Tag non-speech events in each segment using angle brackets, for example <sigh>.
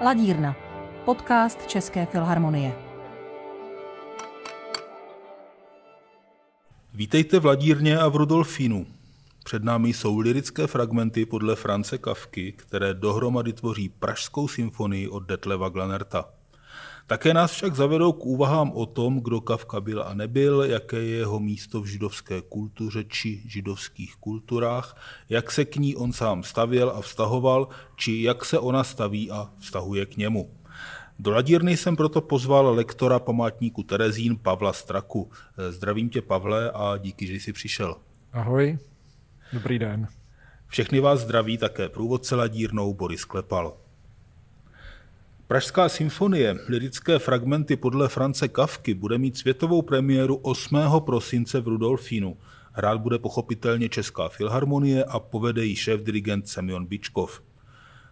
Ladírna, podcast České filharmonie. Vítejte v Ladírně a v Rudolfínu. Před námi jsou lirické fragmenty podle France Kafky, které dohromady tvoří Pražskou symfonii od Detleva Glanerta. Také nás však zavedou k úvahám o tom, kdo Kafka byl a nebyl, jaké je jeho místo v židovské kultuře či židovských kulturách, jak se k ní on sám stavěl a vztahoval, či jak se ona staví a vztahuje k němu. Do ladírny jsem proto pozval lektora památníku Terezín Pavla Straku. Zdravím tě, Pavle, a díky, že jsi přišel. Ahoj, dobrý den. Všechny vás zdraví také průvodce ladírnou Boris Klepal. Pražská symfonie, lirické fragmenty podle France Kavky, bude mít světovou premiéru 8. prosince v Rudolfínu. Hrát bude pochopitelně Česká filharmonie a povede ji šéf-dirigent Semyon Bičkov.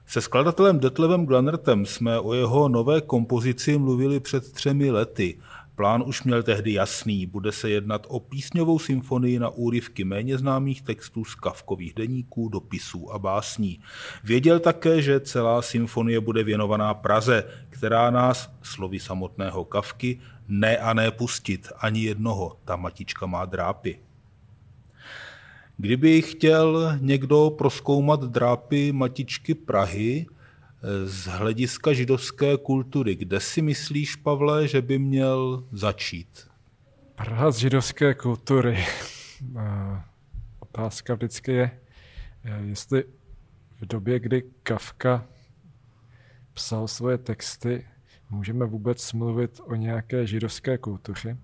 Se skladatelem Detlevem Glanertem jsme o jeho nové kompozici mluvili před třemi lety – Plán už měl tehdy jasný, bude se jednat o písňovou symfonii na úryvky méně známých textů z kavkových deníků, dopisů a básní. Věděl také, že celá symfonie bude věnovaná Praze, která nás, slovy samotného Kavky, ne a ne pustit, ani jednoho, ta matička má drápy. Kdyby chtěl někdo proskoumat drápy matičky Prahy, z hlediska židovské kultury, kde si myslíš, Pavle, že by měl začít? Praha z židovské kultury. <laughs> Otázka vždycky je, jestli v době, kdy Kafka psal svoje texty, můžeme vůbec mluvit o nějaké židovské kultuře,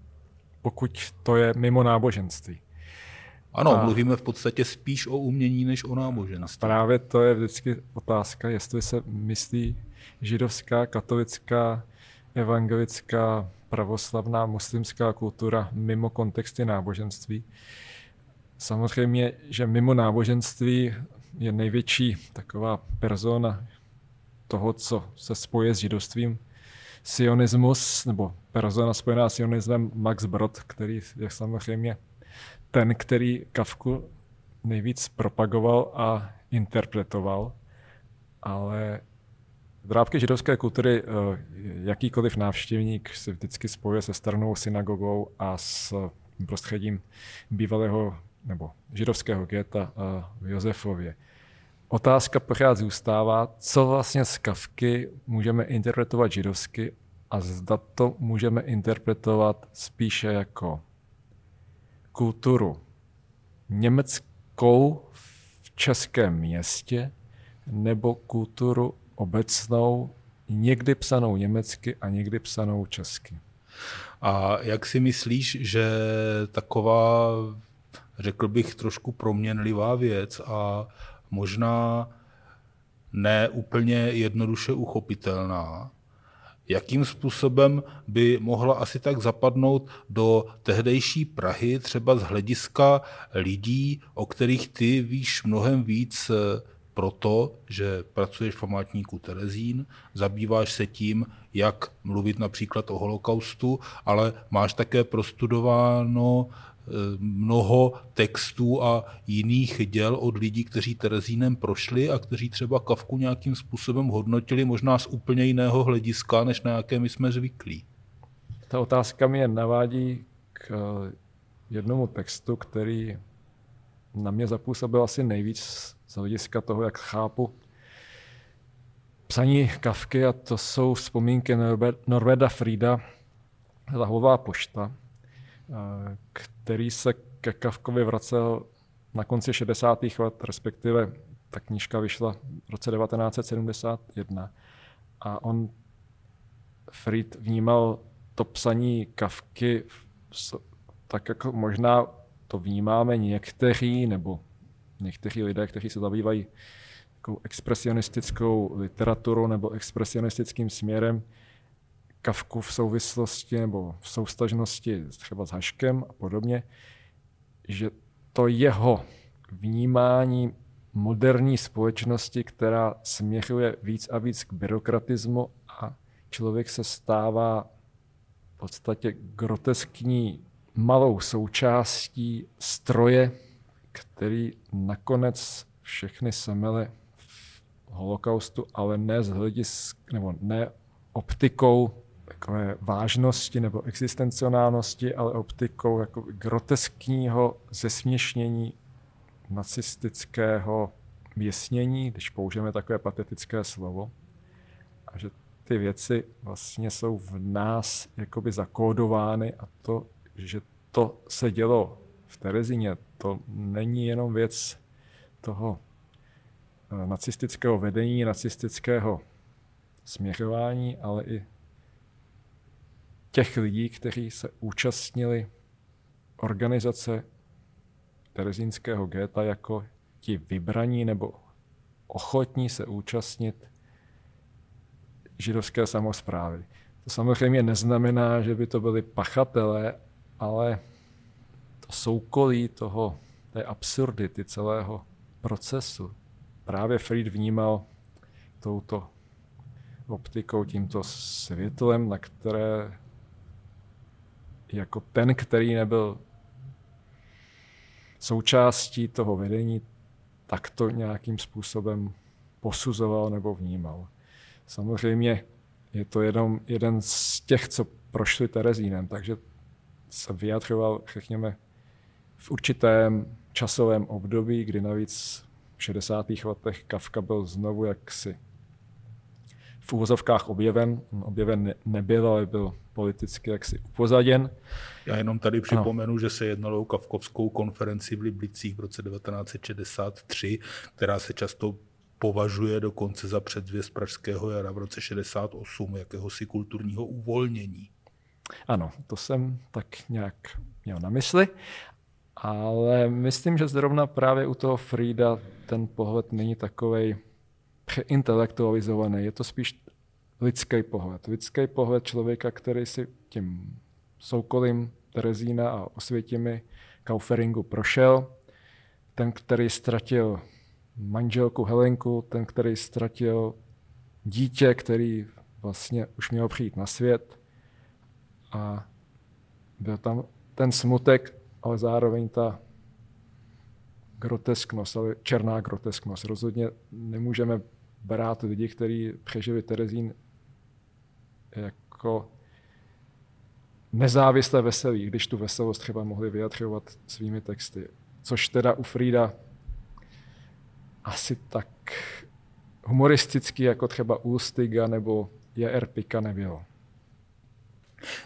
pokud to je mimo náboženství. Ano, a mluvíme v podstatě spíš o umění než o náboženství. Právě to je vždycky otázka, jestli se myslí židovská, katolická, evangelická, pravoslavná, muslimská kultura mimo kontexty náboženství. Samozřejmě, že mimo náboženství je největší taková persona toho, co se spoje s židovstvím, sionismus, nebo persona spojená s sionismem Max Brod, který je samozřejmě ten, který Kafku nejvíc propagoval a interpretoval, ale Drábky židovské kultury, eh, jakýkoliv návštěvník se vždycky spojuje se stranou synagogou a s prostředím bývalého nebo židovského geta eh, v Josefově. Otázka pořád zůstává, co vlastně z Kavky můžeme interpretovat židovsky a zda to můžeme interpretovat spíše jako kulturu německou v českém městě nebo kulturu obecnou, někdy psanou německy a někdy psanou česky. A jak si myslíš, že taková, řekl bych, trošku proměnlivá věc a možná ne úplně jednoduše uchopitelná, jakým způsobem by mohla asi tak zapadnout do tehdejší Prahy, třeba z hlediska lidí, o kterých ty víš mnohem víc eh, proto, že pracuješ v památníku Terezín, zabýváš se tím, jak mluvit například o holokaustu, ale máš také prostudováno mnoho textů a jiných děl od lidí, kteří Terezínem prošli a kteří třeba Kavku nějakým způsobem hodnotili možná z úplně jiného hlediska, než na jaké my jsme zvyklí. Ta otázka mě navádí k eh, jednomu textu, který na mě zapůsobil asi nejvíc z hlediska toho, jak chápu psaní Kavky a to jsou vzpomínky Norveda Frida, Lahová pošta, eh, který se ke Kavkovi vracel na konci 60. let, respektive ta knížka vyšla v roce 1971. A on, Fried, vnímal to psaní Kavky tak jako možná to vnímáme někteří, nebo někteří lidé, kteří se zabývají expresionistickou literaturou nebo expresionistickým směrem, Kavku v souvislosti nebo v soustažnosti třeba s Haškem a podobně, že to jeho vnímání moderní společnosti, která směřuje víc a víc k byrokratismu a člověk se stává v podstatě groteskní malou součástí stroje, který nakonec všechny semele holokaustu, ale ne z hledisk, nebo ne optikou takové vážnosti nebo existencionálnosti, ale optikou jako groteskního zesměšnění nacistického věsnění, když použijeme takové patetické slovo, a že ty věci vlastně jsou v nás jakoby zakódovány a to, že to se dělo v Terezíně, to není jenom věc toho eh, nacistického vedení, nacistického směřování, ale i těch lidí, kteří se účastnili organizace Terezínského géta jako ti vybraní nebo ochotní se účastnit židovské samozprávy. To samozřejmě neznamená, že by to byli pachatelé, ale to soukolí toho, té absurdity celého procesu právě Fried vnímal touto optikou, tímto světlem, na které jako ten, který nebyl součástí toho vedení, tak to nějakým způsobem posuzoval nebo vnímal. Samozřejmě je to jenom jeden z těch, co prošli Terezínem, takže se vyjadřoval, řekněme, v určitém časovém období, kdy navíc v 60. letech Kafka byl znovu jaksi v úvozovkách objeven. Objeven nebyl, ale byl politicky jaksi upozaděn. Já jenom tady připomenu, ano. že se jednalo o Kavkovskou konferenci v Liblicích v roce 1963, která se často považuje dokonce za předzvěst Pražského jara v roce 68 jakéhosi kulturního uvolnění. Ano, to jsem tak nějak měl na mysli, ale myslím, že zrovna právě u toho Frida ten pohled není takový přeintelektualizovaný. Je to spíš lidský pohled. Lidský pohled člověka, který si tím soukolím Terezína a Osvětimi Kauferingu prošel. Ten, který ztratil manželku Helenku, ten, který ztratil dítě, který vlastně už měl přijít na svět. A byl tam ten smutek, ale zároveň ta grotesknost, ale černá grotesknost. Rozhodně nemůžeme brát lidi, kteří přežili Terezín jako nezávisle veselí, když tu veselost třeba mohli vyjadřovat svými texty. Což teda u Frida asi tak humoristický jako třeba Ulstiga nebo J.R. Pika nebylo.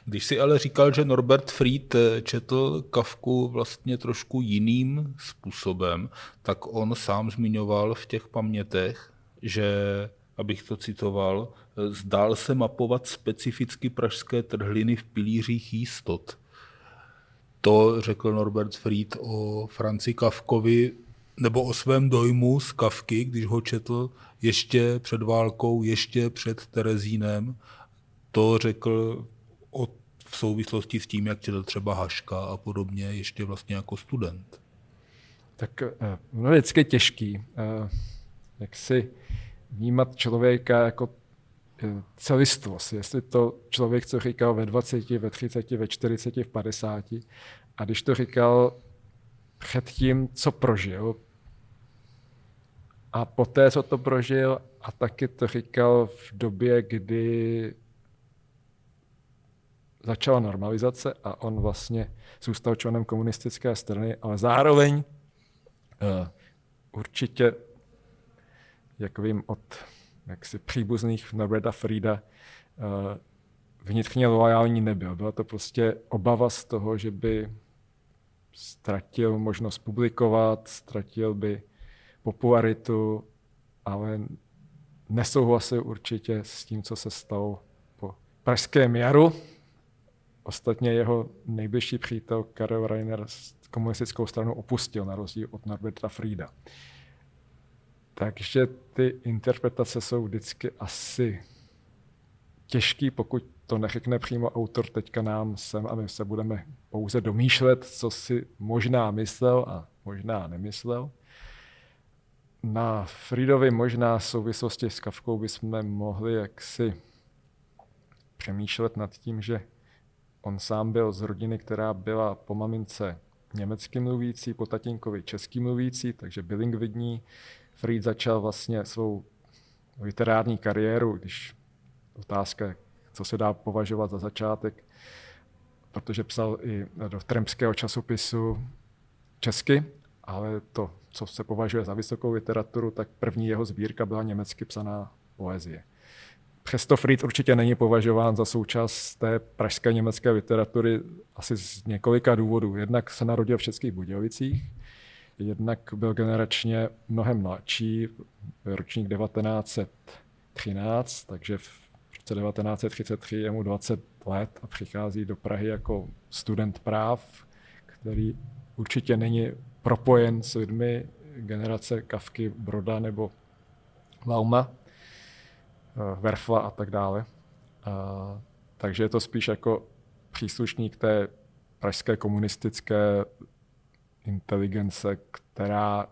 Když si ale říkal, že Norbert Fried četl Kavku vlastně trošku jiným způsobem, tak on sám zmiňoval v těch pamětech, že, abych to citoval, zdál se mapovat specificky pražské trhliny v pilířích jistot. To řekl Norbert Fried o Franci Kavkovi nebo o svém dojmu z Kavky, když ho četl ještě před válkou, ještě před Terezínem. To řekl o, v souvislosti s tím, jak četl třeba Haška a podobně, ještě vlastně jako student. Tak no je vždycky těžký, eh, jak si vnímat člověka jako eh, celistvost. Jestli to člověk, co říkal ve 20, ve 30, ve 40, v 50, a když to říkal před tím, co prožil, a poté, co to prožil, a taky to říkal v době, kdy začala normalizace a on vlastně zůstal členem komunistické strany, ale zároveň uh, určitě, jak vím od jaksi příbuzných Norberta Frida, uh, vnitřně loajální nebyl. Byla to prostě obava z toho, že by ztratil možnost publikovat, ztratil by popularitu, ale nesouhlasil určitě s tím, co se stalo po Pražském jaru. Ostatně jeho nejbližší přítel Karel Reiner komunistickou stranu opustil, na rozdíl od Norberta Frieda. Takže ty interpretace jsou vždycky asi těžký, pokud to neřekne přímo autor teďka nám sem a my se budeme pouze domýšlet, co si možná myslel a možná nemyslel. Na Fridovi možná v souvislosti s Kavkou bychom mohli jaksi přemýšlet nad tím, že on sám byl z rodiny, která byla po mamince německy mluvící, po tatínkovi český mluvící, takže bilingvidní. Fried začal vlastně svou literární kariéru, když otázka, co se dá považovat za začátek, protože psal i do tremského časopisu česky, ale to, co se považuje za vysokou literaturu, tak první jeho sbírka byla německy psaná poezie. Přesto Fried určitě není považován za součást té pražské německé literatury asi z několika důvodů. Jednak se narodil v Českých Budějovicích, jednak byl generačně mnohem mladší, ročník 1913, takže v roce 1933 je mu 20 let a přichází do Prahy jako student práv, který určitě není propojen s lidmi generace Kavky, Broda nebo Lauma, eh, Verfla a tak dále. A, takže je to spíš jako příslušník té pražské komunistické inteligence, která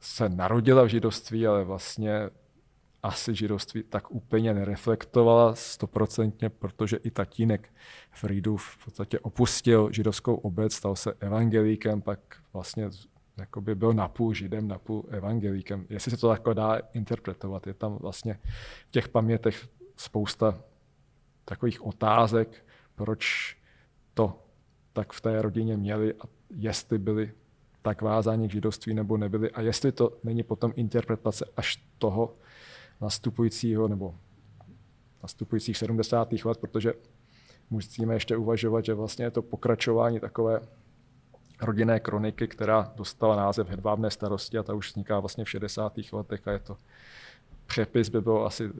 se narodila v židovství, ale vlastně asi židovství tak úplně nereflektovala stoprocentně, protože i tatínek Friedův v podstatě opustil židovskou obec, stal se evangelíkem, pak vlastně jakoby byl napůl židem, napůl evangelíkem. Jestli se to takhle dá interpretovat, je tam vlastně v těch pamětech spousta takových otázek, proč to tak v té rodině měli a jestli byli tak vázáni k židovství nebo nebyli a jestli to není potom interpretace až toho nastupujícího nebo nastupujících 70. let, protože musíme ještě uvažovat, že vlastně je to pokračování takové rodinné kroniky, která dostala název Hedvábné starosti a ta už vzniká vlastně v 60. letech a je to přepis by bylo asi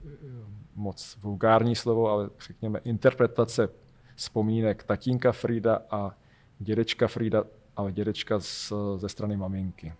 moc vulgární slovo, ale řekněme interpretace vzpomínek tatínka Frida a dědečka Frida, ale dědečka z, ze strany maminky.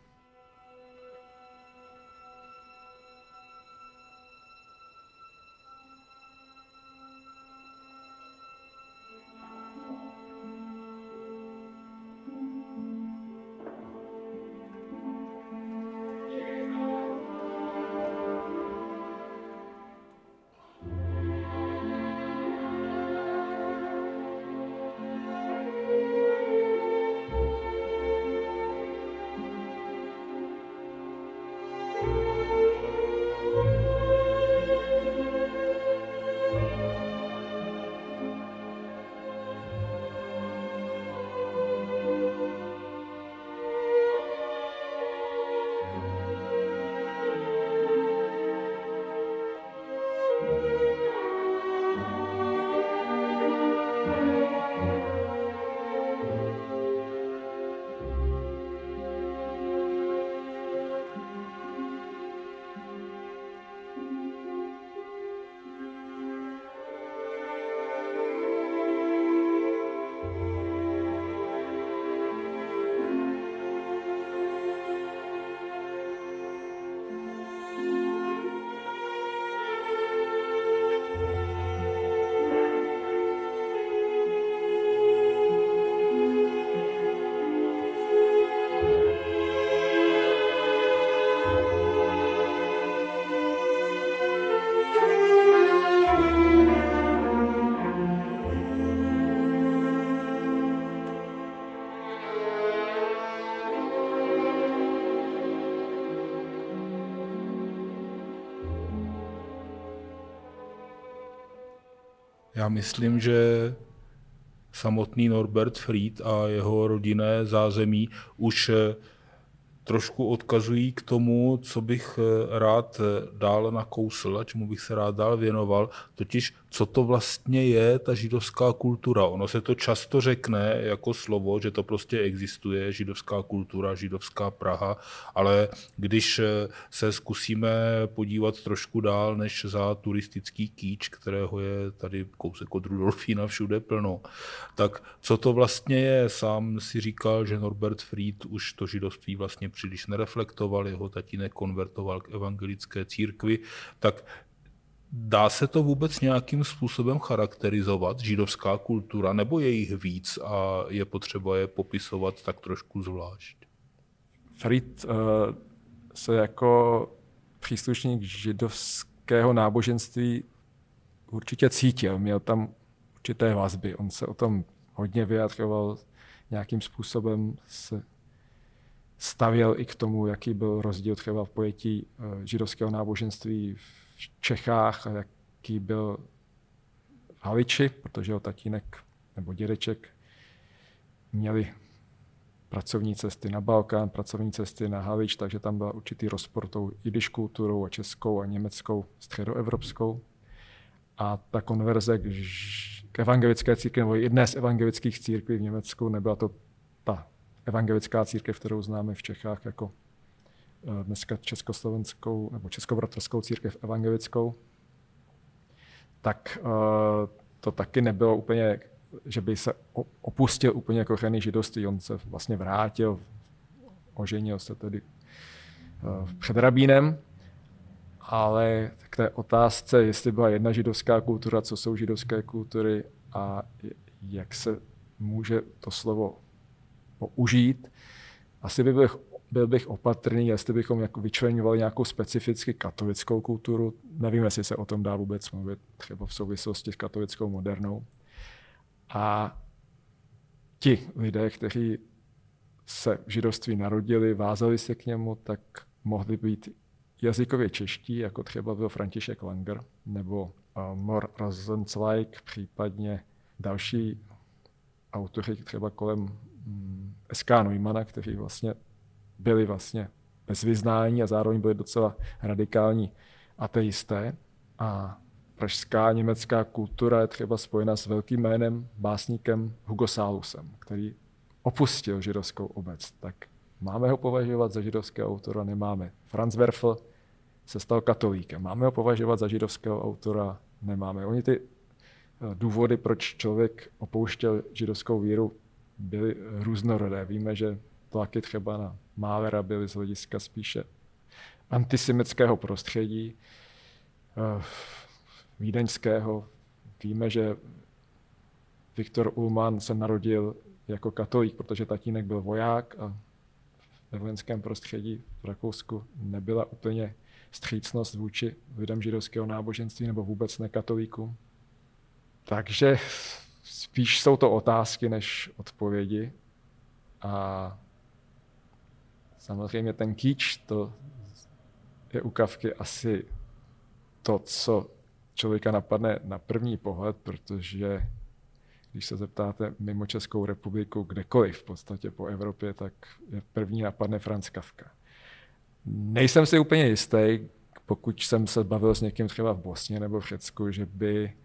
Já myslím, že samotný Norbert Fried a jeho rodinné zázemí už trošku odkazují k tomu, co bych eh, rád eh, dál nakousl a čemu bych se rád dál věnoval, totiž co to vlastně je ta židovská kultura. Ono se to často řekne jako slovo, že to prostě existuje, židovská kultura, židovská Praha, ale když eh, se zkusíme podívat trošku dál než za turistický kýč, kterého je tady kousek od Rudolfína všude plno, tak co to vlastně je? Sám si říkal, že Norbert Fried už to židovství vlastně příliš nereflektoval, jeho tatínek konvertoval k evangelické církvi, tak Dá se to vůbec nějakým způsobem charakterizovat, židovská kultura, nebo je jich víc a je potřeba je popisovat tak trošku zvlášť? Fried uh, se jako příslušník židovského náboženství určitě cítil, měl tam určité vazby. On se o tom hodně vyjadřoval, nějakým způsobem se stavěl i k tomu, jaký byl rozdíl třeba v pojetí eh, židovského náboženství v Čechách a jaký byl v Haliči, protože ho tatínek nebo dědeček měli pracovní cesty na Balkán, pracovní cesty na Halič, takže tam byl určitý rozpor tou jidiš kulturou a českou a německou, středoevropskou. A ta konverze k evangelické církvi, nebo jedné z evangelických církví v Německu, nebyla to ta evangelická církev, kterou známe v Čechách jako dneska československou nebo českobratrskou církev evangelickou, tak eh, to taky nebylo úplně, že by se opustil úplně kořeny židovství. On se vlastně vrátil, oženil se tedy eh, před rabínem, ale k té otázce, jestli byla jedna židovská kultura, co jsou židovské kultury a jak se může to slovo použít. Asi by bych, byl bych opatrný, jestli bychom jako vyčlenovali nějakou specificky katolickou kulturu. Nevím, jestli se o tom dá vůbec mluvit, třeba v souvislosti s katolickou modernou. A ti lidé, kteří se v židovství narodili, vázali se k němu, tak mohli být jazykově čeští, jako třeba byl František Langer nebo Mor Rosenzweig, případně další autoři třeba kolem Mm, SK Neumana, kteří vlastně byli vlastně bez vyznání a zároveň byli docela radikální ateisté. A pražská německá kultura je třeba spojena s velkým jménem básníkem Hugo Sálusem, který opustil židovskou obec. Tak máme ho považovat za židovského autora, nemáme. Franz Werfel se stal katolíkem. Máme ho považovat za židovského autora, nemáme. Oni ty eh, důvody, proč člověk opouštěl židovskou víru, byly různorodé. Víme, že tlaky třeba na Málera byly z hlediska spíše antisemického prostředí, eh, vídeňského. Víme, že Viktor Ullmann se narodil jako katolík, protože tatínek byl voják a ve vojenském prostředí v Rakousku nebyla úplně střícnost vůči lidem židovského náboženství nebo vůbec nekatolíkům. Takže spíš jsou to otázky než odpovědi. A samozřejmě ten kýč, to je u Kavky asi to, co člověka napadne na první pohled, protože když se zeptáte mimo Českou republiku kdekoliv v podstatě po Evropě, tak je první napadne Franz Kafka. Nejsem si úplně jistý, pokud jsem se bavil s někým třeba v Bosně nebo v Řecku, že by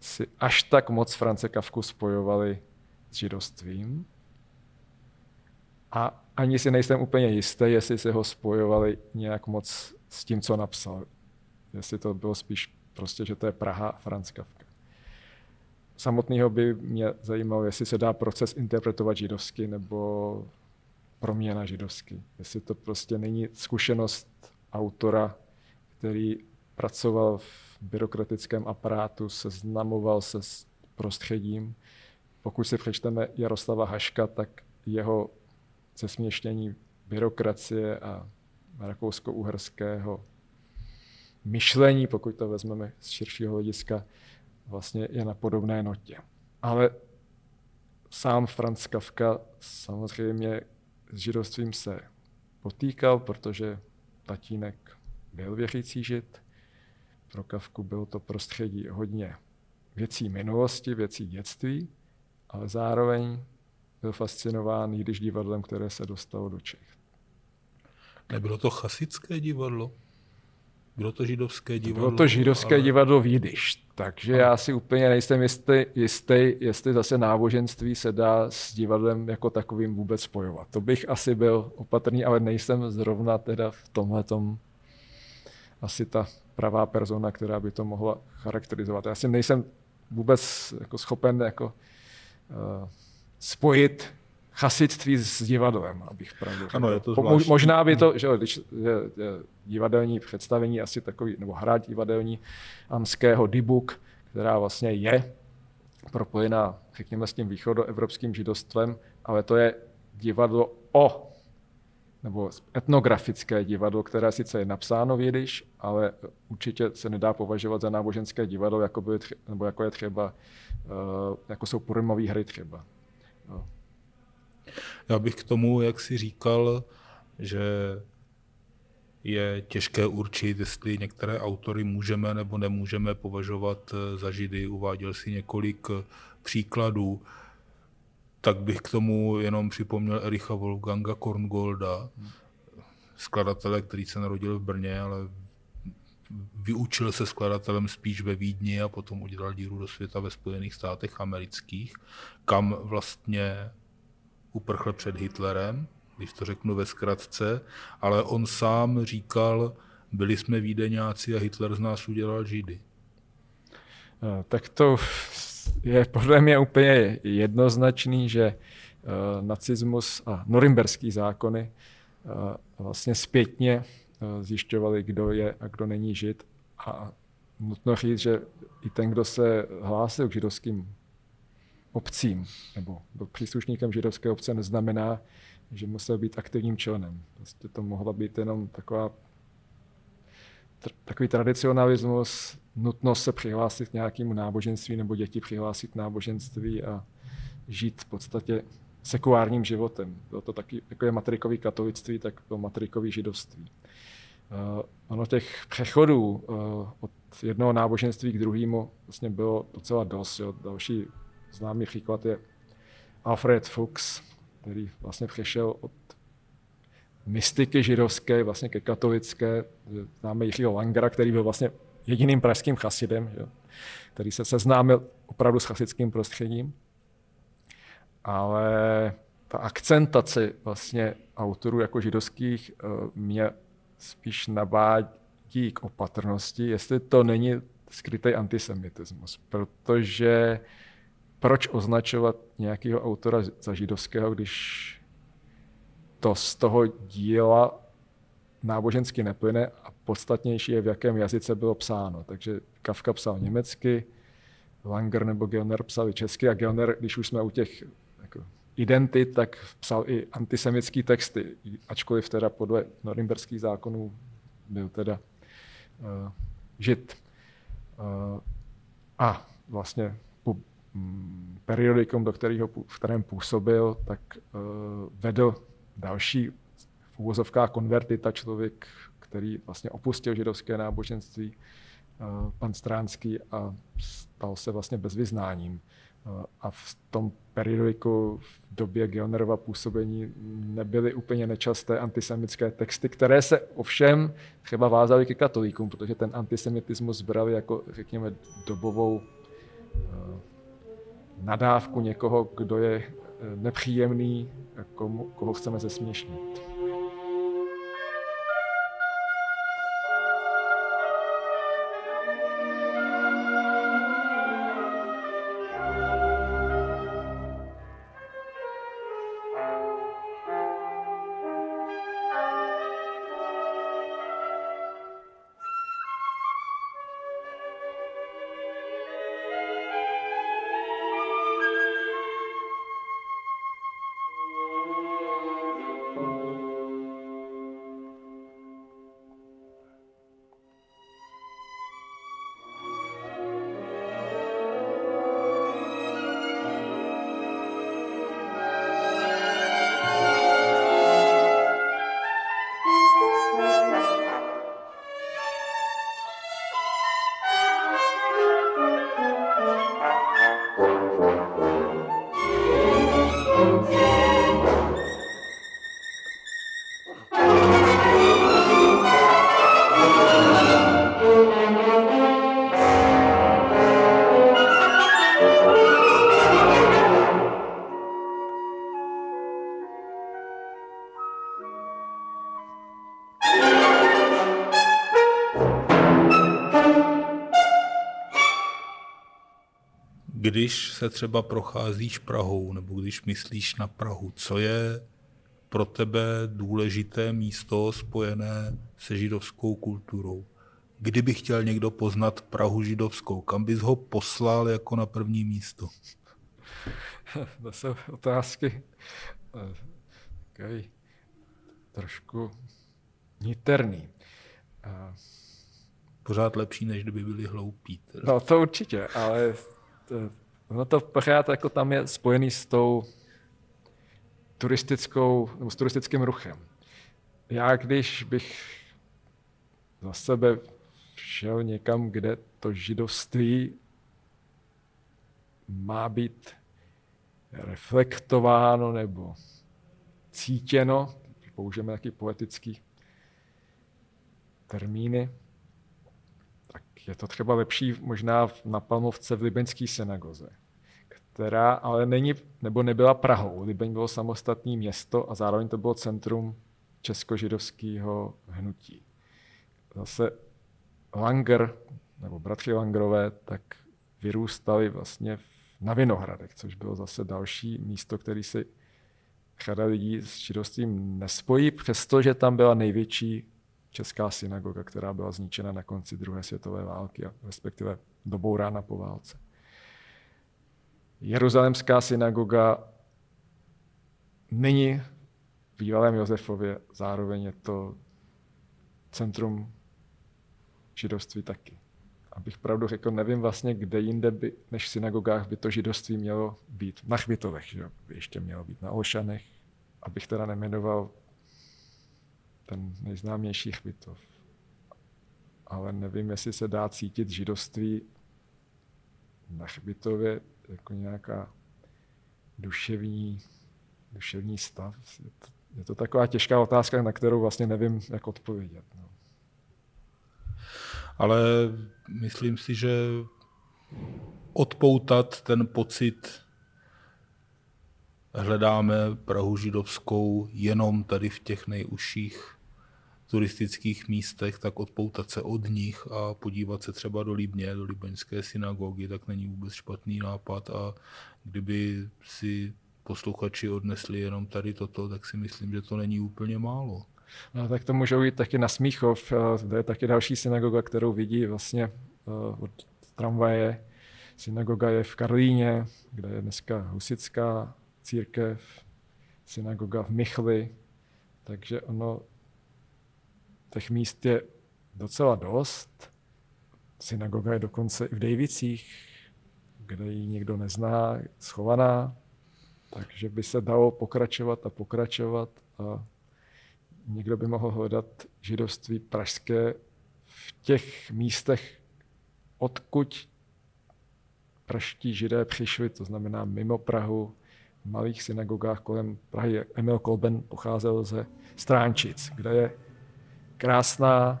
si až tak moc France Kafku spojovali s židovstvím. A ani si nejsem úplně jistý, jestli se ho spojovali nějak moc s tím, co napsal. Jestli to bylo spíš prostě, že to je Praha a Franz Kafka. Samotného by mě zajímalo, jestli se dá proces interpretovat židovsky nebo proměna židovsky. Jestli to prostě není zkušenost autora, který pracoval v byrokratickém aparátu, seznamoval se s prostředím. Pokud si přečteme Jaroslava Haška, tak jeho zesměštění byrokracie a rakousko-uherského myšlení, pokud to vezmeme z širšího hlediska, vlastně je na podobné notě. Ale sám Franz Kafka samozřejmě s židovstvím se potýkal, protože tatínek byl věřící žid, pro Kavku bylo to prostředí hodně věcí minulosti, věcí dětství, ale zároveň fascinován již divadlem, které se dostalo do Čech. Nebylo to chasické divadlo? Bylo to židovské divadlo? Bylo to židovské ale... divadlo v Jidiš, takže ale... já si úplně nejsem jistý, jistý, jestli zase náboženství se dá s divadlem jako takovým vůbec spojovat. To bych asi byl opatrný, ale nejsem zrovna teda v tomhle asi ta pravá persona, která by to mohla charakterizovat. Já si nejsem vůbec jako schopen jako, uh, spojit chasictví s divadlem, abych pravdu Ano, je to zvláštní. Možná by to, že když je divadelní představení asi takový, nebo hra divadelní amského dibuk, která vlastně je propojená, řekněme, s tím východoevropským židostvem, ale to je divadlo o nebo etnografické divadlo, které sice je napsáno v jidiš, ale určitě se nedá považovat za náboženské divadlo, jako, by, nebo jako je třeba, eh, jako jsou purimové hry třeba. Já bych k tomu, jak si říkal, že je těžké určit, jestli některé autory můžeme nebo nemůžeme považovat eh, za židy. Uváděl si několik eh, příkladů. Tak bych k tomu jenom připomněl Ericha Wolfganga Korngolda, skladatele, který se narodil v Brně, ale vyučil se skladatelem spíš ve Vídni a potom udělal díru do světa ve Spojených státech amerických, kam vlastně uprchl před Hitlerem když to řeknu ve zkratce, ale on sám říkal, byli jsme Vídeňáci a Hitler z nás udělal Židy. Eh, tak to je podle mě úplně jednoznačný, že eh, nacismus a norimberský zákony eh, vlastně zpětně zjišťovali, kdo je a kdo není žid. A nutno říct, že i ten, kdo se hlásil k židovským obcím nebo byl příslušníkem židovské obce, neznamená, že musel být aktivním členem. Prostě to mohla být jenom taková takový tradicionalismus, nutnost se přihlásit k nějakému náboženství nebo děti přihlásit náboženství a žít v podstatě sekulárním životem. Bylo to taky, jako je matrikový katolictví, tak bylo matrikový židovství. Uh, ono těch přechodů uh, od jednoho náboženství k druhému vlastně bylo docela dost. Jo. Další známý příklad je Alfred Fuchs, který vlastně přešel od mystiky židovské vlastně ke katolické. Známe Jiřího Langera, který byl vlastně jediným pražským chasidem, že? který se seznámil opravdu s chasickým prostředím. Ale ta akcentace vlastně autorů jako židovských eh, mě spíš nabádí k opatrnosti, jestli to není skrytý antisemitismus, protože proč označovat nějakého autora za židovského, když to z toho díla nábožensky neplyne a podstatnější je, v jakém jazyce bylo psáno. Takže Kafka psal německy, Langer nebo Gelner psali česky a Gelner, když už jsme u těch identit, tak psal i antisemické texty, ačkoliv teda podle norimberských zákonů byl teda uh, žid. Uh, a vlastně Mm, periodikum, do kterého, v kterém působil, tak uh, vedl další v úvozovkách konvertita člověk, který vlastně opustil židovské náboženství, uh, pan Stránský a stal se vlastně bezvyznáním. Uh, a v tom periodiku v době Geonerova působení nebyly úplně nečasté antisemické texty, které se ovšem třeba vázaly ke katolíkům, protože ten antisemitismus brali jako, řekněme, dobovou nadávku někoho, kdo je eh, nepříjemný, komu, koho chceme zesměšnit. Když se třeba procházíš Prahou nebo když myslíš na Prahu, co je pro tebe důležité místo spojené se židovskou kulturou? Kdyby chtěl někdo poznat Prahu židovskou, kam bys ho poslal jako na první místo? <laughs> To jsou otázky okay. trošku niterný. Pořád lepší, než kdyby byli hloupí. Teda. No to určitě, ale ono to pořád jako tam je spojený s tou turistickou, nebo s turistickým ruchem. já když bych za sebe šel někam, kde to židovství má být reflektováno nebo cítěno, použijeme taky poetický termíny, je to třeba lepší možná na Palmovce v Libeňské synagoze, která ale není, nebo nebyla Prahou. Libeň bylo samostatné město a zároveň to bylo centrum českožidovského hnutí. Zase Langer, nebo bratři Langerové, tak vyrůstali vlastně na Vinohradech, což bylo zase další místo, který si řada lidí s židovstvím nespojí, přestože tam byla největší česká synagoga, která byla zničena na konci druhé světové války, respektive dobou rána po válce. Jeruzalemská synagoga není v bývalém Josefově, zároveň je to centrum židovství taky. Abych pravdu řekl, nevím vlastně, kde jinde by, než v synagogách by to židovství mělo být. Na Chbitovech, že ještě mělo být na Olšanech, abych teda nemenoval ten nejznámější Chbitov. Ale nevím, jestli se dá cítit židovství na Chbitově jako nějaká duševní, duševní stav. Je to, je to taková těžká otázka, na kterou vlastně nevím, jak odpovědět. No. Ale myslím si, že odpoutat ten pocit hledáme Prahu židovskou jenom tady v těch nejužších turistických místech, tak odpoutat se od nich a podívat se třeba do Líbně, do Líbeňské synagogy, tak není vůbec špatný nápad a kdyby si posluchači odnesli jenom tady toto, tak si myslím, že to není úplně málo. No, tak to můžou jít taky na Smíchov, kde je taky další synagoga, kterou vidí vlastně eh, od tramvaje. Synagoga je v Karlíně, kde je dneska husická církev, synagoga v Michli, takže ono těch míst je docela dost. Synagoga je dokonce i v Dejvicích, kde ji nikdo nezná, schovaná, takže by se dalo pokračovat a pokračovat a někdo by mohl hledat židovství pražské v těch místech, odkud praští židé přišli, to znamená mimo Prahu, v malých synagogách kolem Prahy. Emil Kolben pocházel ze Stránčic, kde je krásná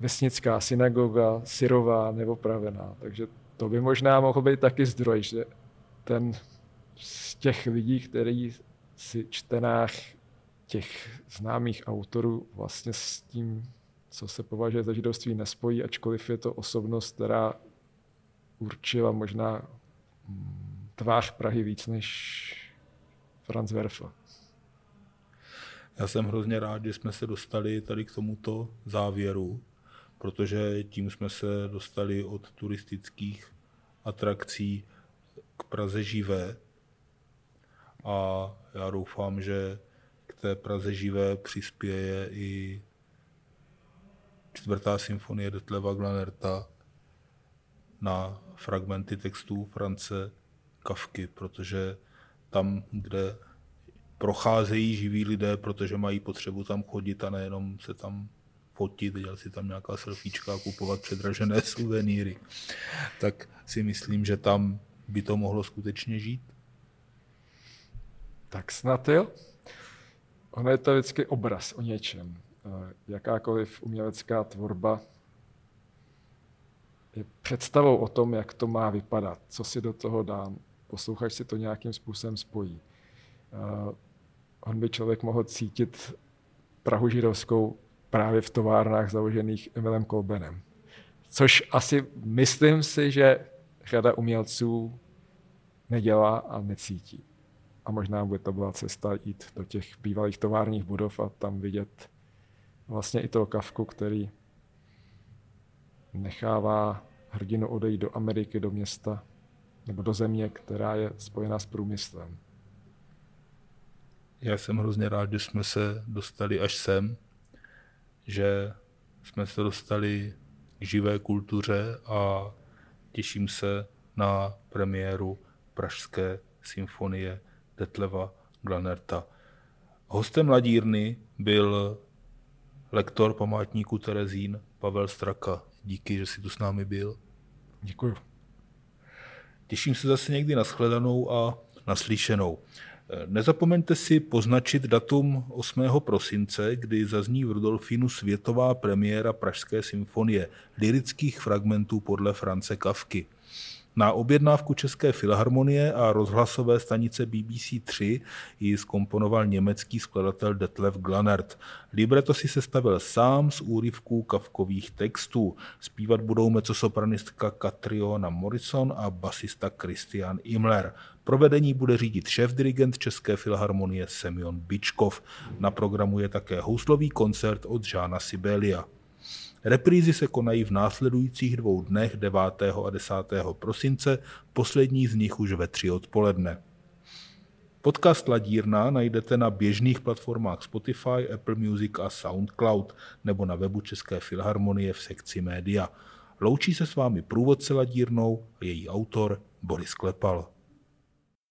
vesnická synagoga, syrová, neopravená. Takže to by možná mohl být taky zdroj, že ten z těch lidí, který si čtenách těch známých autorů vlastně s tím, co se považuje za židovství, nespojí, ačkoliv je to osobnost, která určila možná mm, tvář Prahy víc než Franz Werfel. Já jsem hrozně rád, že jsme se dostali tady k tomuto závěru, protože tím jsme se dostali od turistických atrakcí k Praze živé. A já doufám, že k té Praze živé přispěje i čtvrtá symfonie Detleva Glanerta na fragmenty textů France Kavky, protože tam, kde procházejí živí lidé, protože mají potřebu tam chodit a nejenom se tam fotit, dělat si tam nějaká selfiečka a kupovat předražené <laughs> suvenýry. Tak si myslím, že tam by to mohlo skutečně žít. Tak snad jo. Ono je to vždycky obraz o něčem. Eh, jakákoliv umělecká tvorba je představou o tom, jak to má vypadat, co si do toho dám. Posluchač si to nějakým způsobem spojí. On by člověk mohl cítit Prahu židovskou právě v továrnách založených Emilem Kolbenem. Což asi myslím si, že řada umělců nedělá a necítí. A možná by to byla cesta jít do těch bývalých továrních budov a tam vidět vlastně i toho kavku, který nechává hrdinu odejít do Ameriky, do města nebo do země, která je spojená s průmyslem. Já jsem hrozně rád, že jsme se dostali až sem, že jsme se dostali k živé kultuře a těším se na premiéru Pražské symfonie Detleva Glanerta. Hostem Ladírny byl lektor památníku Terezín Pavel Straka. Díky, že jsi tu s námi byl. Děkuju. Těším se zase někdy na shledanou a naslyšenou. Nezapomeňte si poznačit datum 8. prosince, kdy zazní v Rudolfínu světová premiéra Pražské symfonie, lirických fragmentů podle France Kavky. Na objednávku České filharmonie a rozhlasové stanice BBC 3 ji skomponoval německý skladatel Detlef Glanert. Libreto si sestavil sám z úryvků kavkových textů. Zpívat budou mecosopranistka Katriona Morrison a basista Christian Imler. Provedení bude řídit šéf-dirigent České filharmonie Semyon Bičkov. Na programu je také houslový koncert od Žána Sibelia. Reprízy se konají v následujících dvou dnech 9. a 10. prosince, poslední z nich už ve tři odpoledne. Podcast Ladírna najdete na běžných platformách Spotify, Apple Music a SoundCloud nebo na webu České filharmonie v sekci média. Loučí se s vámi průvodce Ladírnou a její autor Boris Klepal.